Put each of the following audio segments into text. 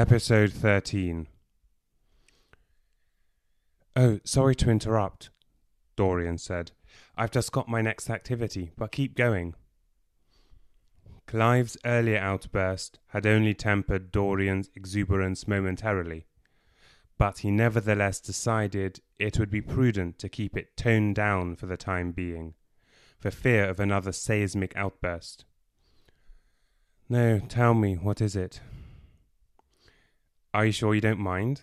Episode 13. Oh, sorry to interrupt, Dorian said. I've just got my next activity, but keep going. Clive's earlier outburst had only tempered Dorian's exuberance momentarily, but he nevertheless decided it would be prudent to keep it toned down for the time being, for fear of another seismic outburst. No, tell me, what is it? Are you sure you don't mind?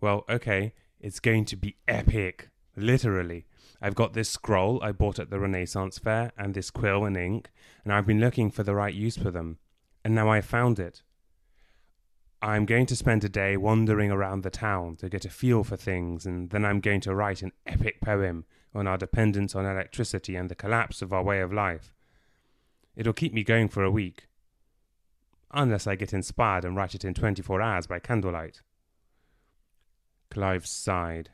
Well, okay, it's going to be epic. Literally. I've got this scroll I bought at the Renaissance Fair and this quill and ink, and I've been looking for the right use for them. And now I've found it. I'm going to spend a day wandering around the town to get a feel for things, and then I'm going to write an epic poem on our dependence on electricity and the collapse of our way of life. It'll keep me going for a week. Unless I get inspired and write it in 24 hours by candlelight. Clive sighed.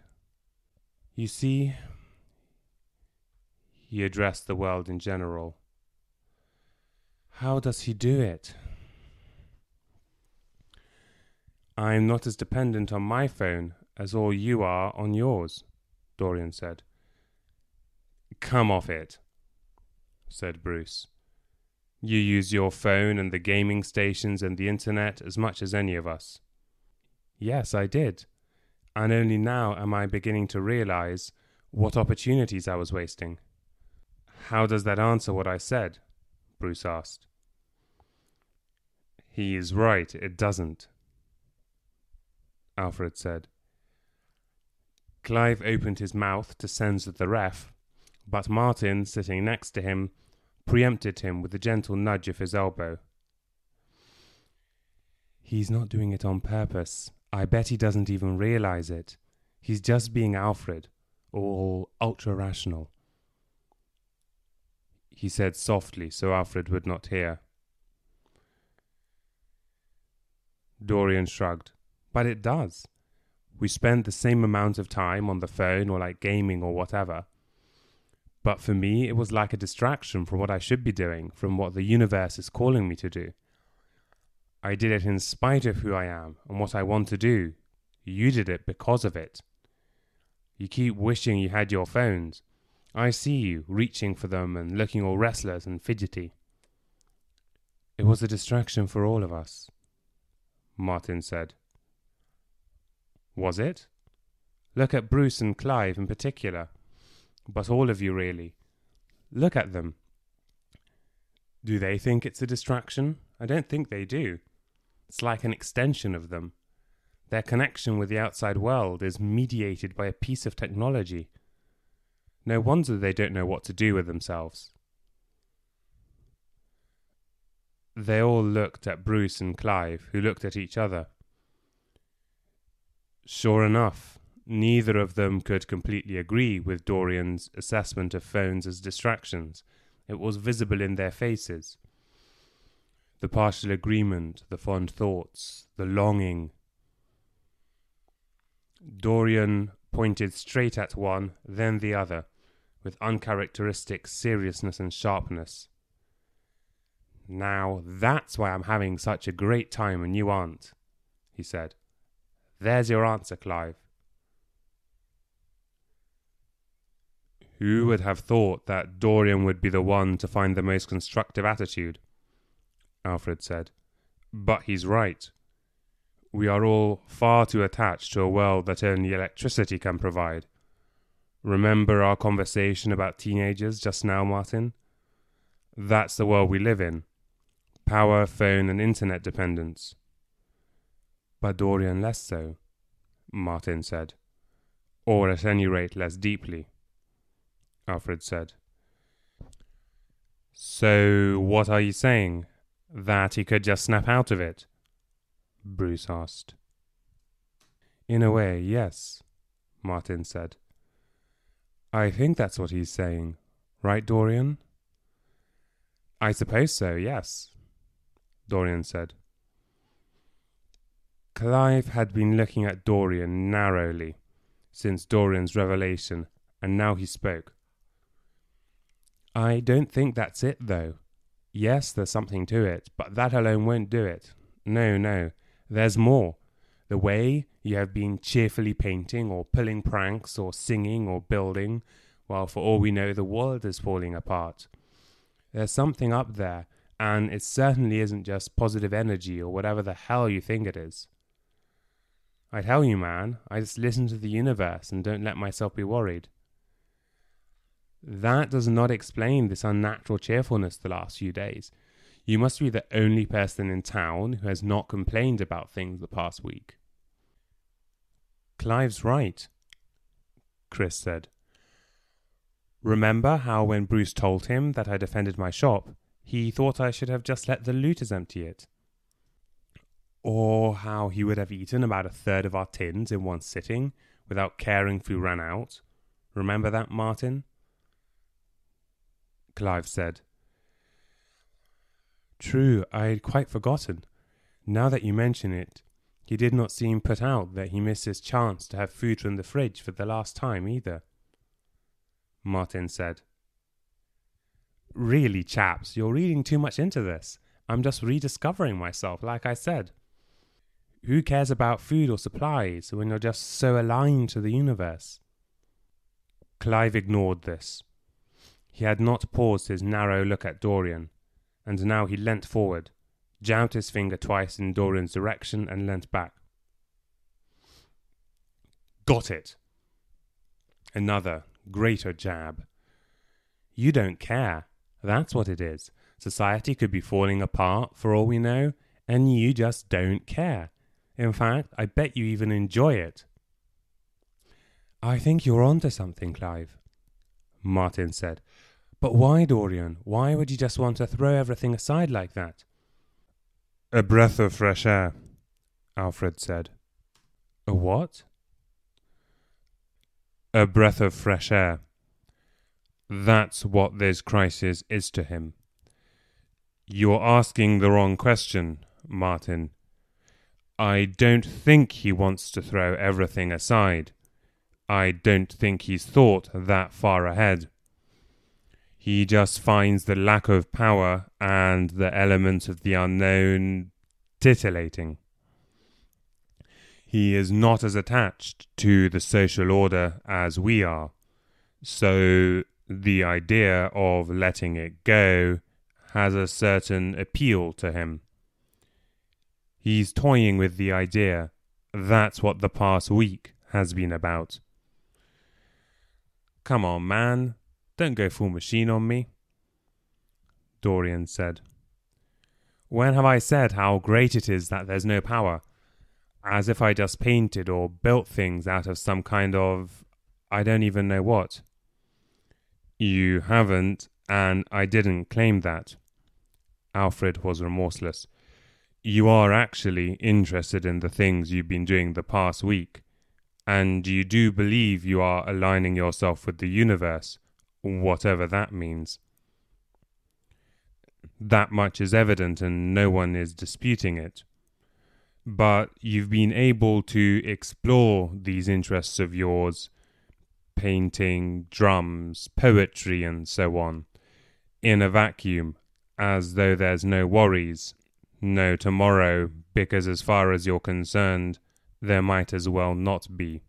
You see, he addressed the world in general. How does he do it? I'm not as dependent on my phone as all you are on yours, Dorian said. Come off it, said Bruce. You use your phone and the gaming stations and the internet as much as any of us. Yes, I did. And only now am I beginning to realize what opportunities I was wasting. How does that answer what I said? Bruce asked. He is right, it doesn't, Alfred said. Clive opened his mouth to censor the ref, but Martin, sitting next to him, preempted him with a gentle nudge of his elbow. He's not doing it on purpose. I bet he doesn't even realize it. He's just being Alfred, or ultra rational. He said softly so Alfred would not hear. Dorian shrugged. But it does. We spend the same amount of time on the phone or like gaming or whatever. But for me, it was like a distraction from what I should be doing, from what the universe is calling me to do. I did it in spite of who I am and what I want to do. You did it because of it. You keep wishing you had your phones. I see you reaching for them and looking all restless and fidgety. It was a distraction for all of us, Martin said. Was it? Look at Bruce and Clive in particular, but all of you really. Look at them. Do they think it's a distraction? I don't think they do. It's like an extension of them. Their connection with the outside world is mediated by a piece of technology. No wonder they don't know what to do with themselves. They all looked at Bruce and Clive, who looked at each other. Sure enough, neither of them could completely agree with Dorian's assessment of phones as distractions. It was visible in their faces. The partial agreement, the fond thoughts, the longing. Dorian pointed straight at one, then the other, with uncharacteristic seriousness and sharpness. Now that's why I'm having such a great time and you aren't, he said. There's your answer, Clive. Who would have thought that Dorian would be the one to find the most constructive attitude? Alfred said. But he's right. We are all far too attached to a world that only electricity can provide. Remember our conversation about teenagers just now, Martin? That's the world we live in power, phone, and internet dependence. But Dorian less so, Martin said. Or at any rate less deeply, Alfred said. So, what are you saying? That he could just snap out of it? Bruce asked. In a way, yes, Martin said. I think that's what he's saying. Right, Dorian? I suppose so, yes, Dorian said. Clive had been looking at Dorian narrowly since Dorian's revelation, and now he spoke. I don't think that's it, though. Yes, there's something to it, but that alone won't do it. No, no. There's more. The way you have been cheerfully painting or pulling pranks or singing or building, while for all we know the world is falling apart. There's something up there, and it certainly isn't just positive energy or whatever the hell you think it is. I tell you, man, I just listen to the universe and don't let myself be worried. That does not explain this unnatural cheerfulness the last few days. You must be the only person in town who has not complained about things the past week. Clive's right, Chris said. Remember how when Bruce told him that I defended my shop, he thought I should have just let the looters empty it? or how he would have eaten about a third of our tins in one sitting without caring if we ran out. Remember that, Martin? Clive said. True, I had quite forgotten. Now that you mention it, he did not seem put out that he missed his chance to have food from the fridge for the last time either. Martin said. Really, chaps, you're reading too much into this. I'm just rediscovering myself, like I said. Who cares about food or supplies when you're just so aligned to the universe? Clive ignored this. He had not paused his narrow look at Dorian, and now he leant forward, jabbed his finger twice in Dorian's direction, and leant back. Got it! Another, greater jab. You don't care. That's what it is. Society could be falling apart for all we know, and you just don't care. In fact, I bet you even enjoy it. I think you're onto something, Clive, Martin said. But why, Dorian? Why would you just want to throw everything aside like that? A breath of fresh air, Alfred said. A what? A breath of fresh air. That's what this crisis is to him. You're asking the wrong question, Martin. I don't think he wants to throw everything aside. I don't think he's thought that far ahead. He just finds the lack of power and the element of the unknown titillating. He is not as attached to the social order as we are, so the idea of letting it go has a certain appeal to him. He's toying with the idea. That's what the past week has been about. Come on, man. Don't go full machine on me. Dorian said. When have I said how great it is that there's no power? As if I just painted or built things out of some kind of. I don't even know what. You haven't, and I didn't claim that. Alfred was remorseless you are actually interested in the things you've been doing the past week, and you do believe you are aligning yourself with the universe, whatever that means. That much is evident, and no one is disputing it. But you've been able to explore these interests of yours painting, drums, poetry, and so on in a vacuum, as though there's no worries no tomorrow, because as far as you're concerned, there might as well not be.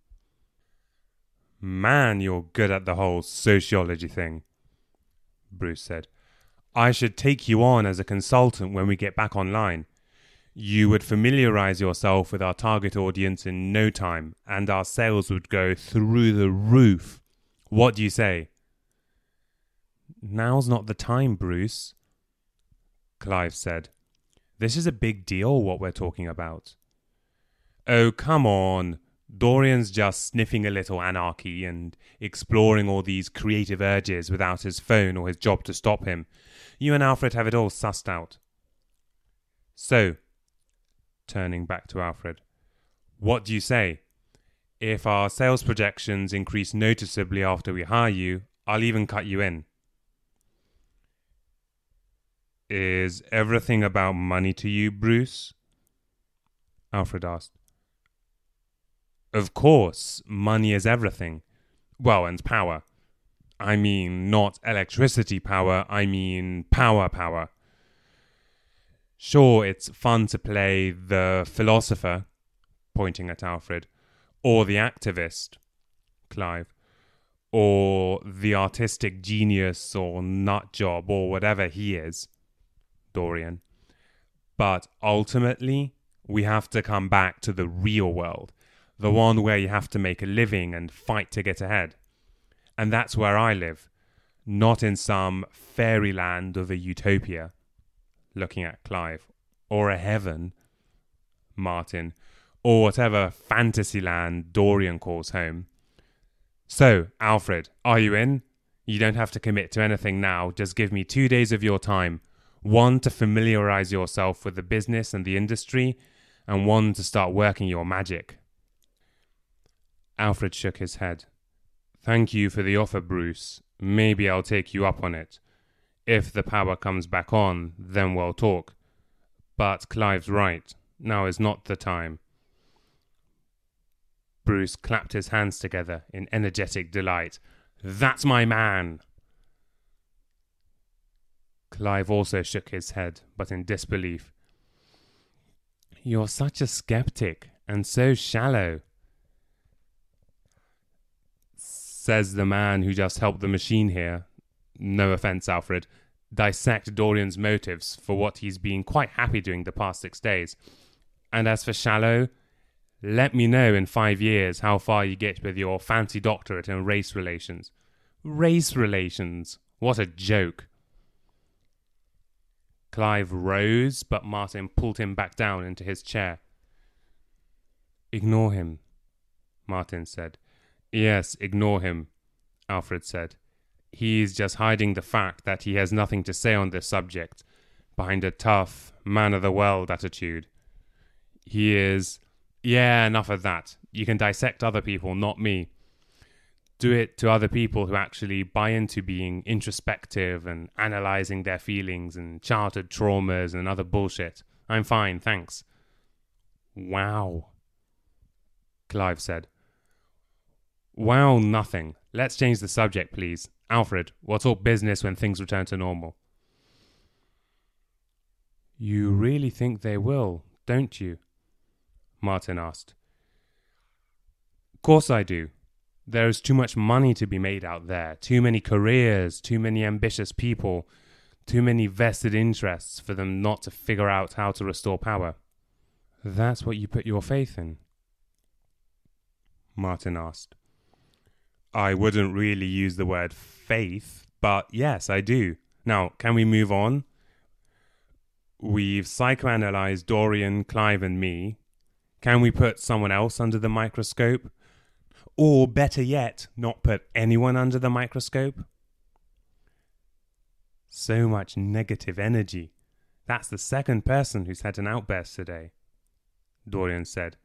Man, you're good at the whole sociology thing, Bruce said. I should take you on as a consultant when we get back online. You would familiarize yourself with our target audience in no time, and our sales would go through the roof. What do you say? Now's not the time, Bruce, Clive said. This is a big deal, what we're talking about. Oh, come on. Dorian's just sniffing a little anarchy and exploring all these creative urges without his phone or his job to stop him. You and Alfred have it all sussed out. So, turning back to Alfred, what do you say? If our sales projections increase noticeably after we hire you, I'll even cut you in. Is everything about money to you, Bruce? Alfred asked. Of course, money is everything. Well, and power. I mean, not electricity power, I mean power power. Sure, it's fun to play the philosopher, pointing at Alfred, or the activist, Clive, or the artistic genius or nut job or whatever he is, Dorian. But ultimately, we have to come back to the real world, the one where you have to make a living and fight to get ahead. And that's where I live, not in some fairyland of a utopia, looking at Clive, or a heaven, Martin, or whatever fantasy land Dorian calls home. So, Alfred, are you in? You don't have to commit to anything now, just give me two days of your time. One to familiarize yourself with the business and the industry, and one to start working your magic. Alfred shook his head. Thank you for the offer, Bruce. Maybe I'll take you up on it. If the power comes back on, then we'll talk. But Clive's right. Now is not the time. Bruce clapped his hands together in energetic delight. That's my man! Clive also shook his head, but in disbelief. You're such a skeptic, and so shallow, says the man who just helped the machine here. No offense, Alfred. Dissect Dorian's motives for what he's been quite happy doing the past six days. And as for shallow, let me know in five years how far you get with your fancy doctorate in race relations. Race relations? What a joke. Clive rose, but Martin pulled him back down into his chair. Ignore him, Martin said. Yes, ignore him, Alfred said. He is just hiding the fact that he has nothing to say on this subject behind a tough, man of the world attitude. He is yeah, enough of that. You can dissect other people, not me. Do it to other people who actually buy into being introspective and analyzing their feelings and childhood traumas and other bullshit. I'm fine, thanks. Wow. Clive said. Wow, nothing. Let's change the subject, please. Alfred, we'll talk business when things return to normal. You really think they will, don't you? Martin asked. Of Course I do. There is too much money to be made out there, too many careers, too many ambitious people, too many vested interests for them not to figure out how to restore power. That's what you put your faith in? Martin asked. I wouldn't really use the word faith, but yes, I do. Now, can we move on? We've psychoanalyzed Dorian, Clive, and me. Can we put someone else under the microscope? Or better yet, not put anyone under the microscope? So much negative energy. That's the second person who's had an outburst today, Dorian said.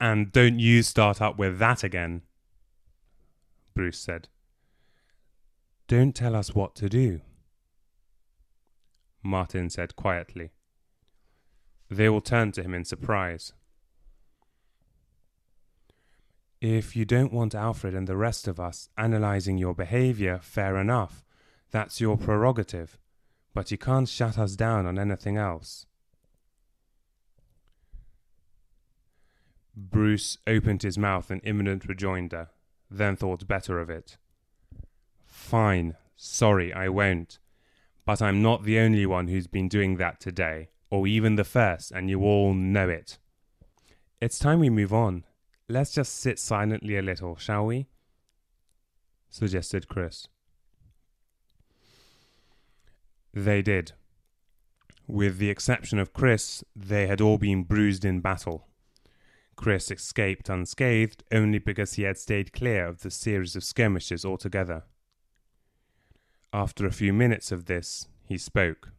And don't you start up with that again, Bruce said. Don't tell us what to do, Martin said quietly. They all turned to him in surprise. If you don't want Alfred and the rest of us analyzing your behavior, fair enough. That's your prerogative. But you can't shut us down on anything else. Bruce opened his mouth in imminent rejoinder, then thought better of it. Fine, sorry, I won't. But I'm not the only one who's been doing that today, or even the first, and you all know it. It's time we move on. Let's just sit silently a little, shall we? suggested Chris. They did. With the exception of Chris, they had all been bruised in battle. Chris escaped unscathed only because he had stayed clear of the series of skirmishes altogether. After a few minutes of this, he spoke.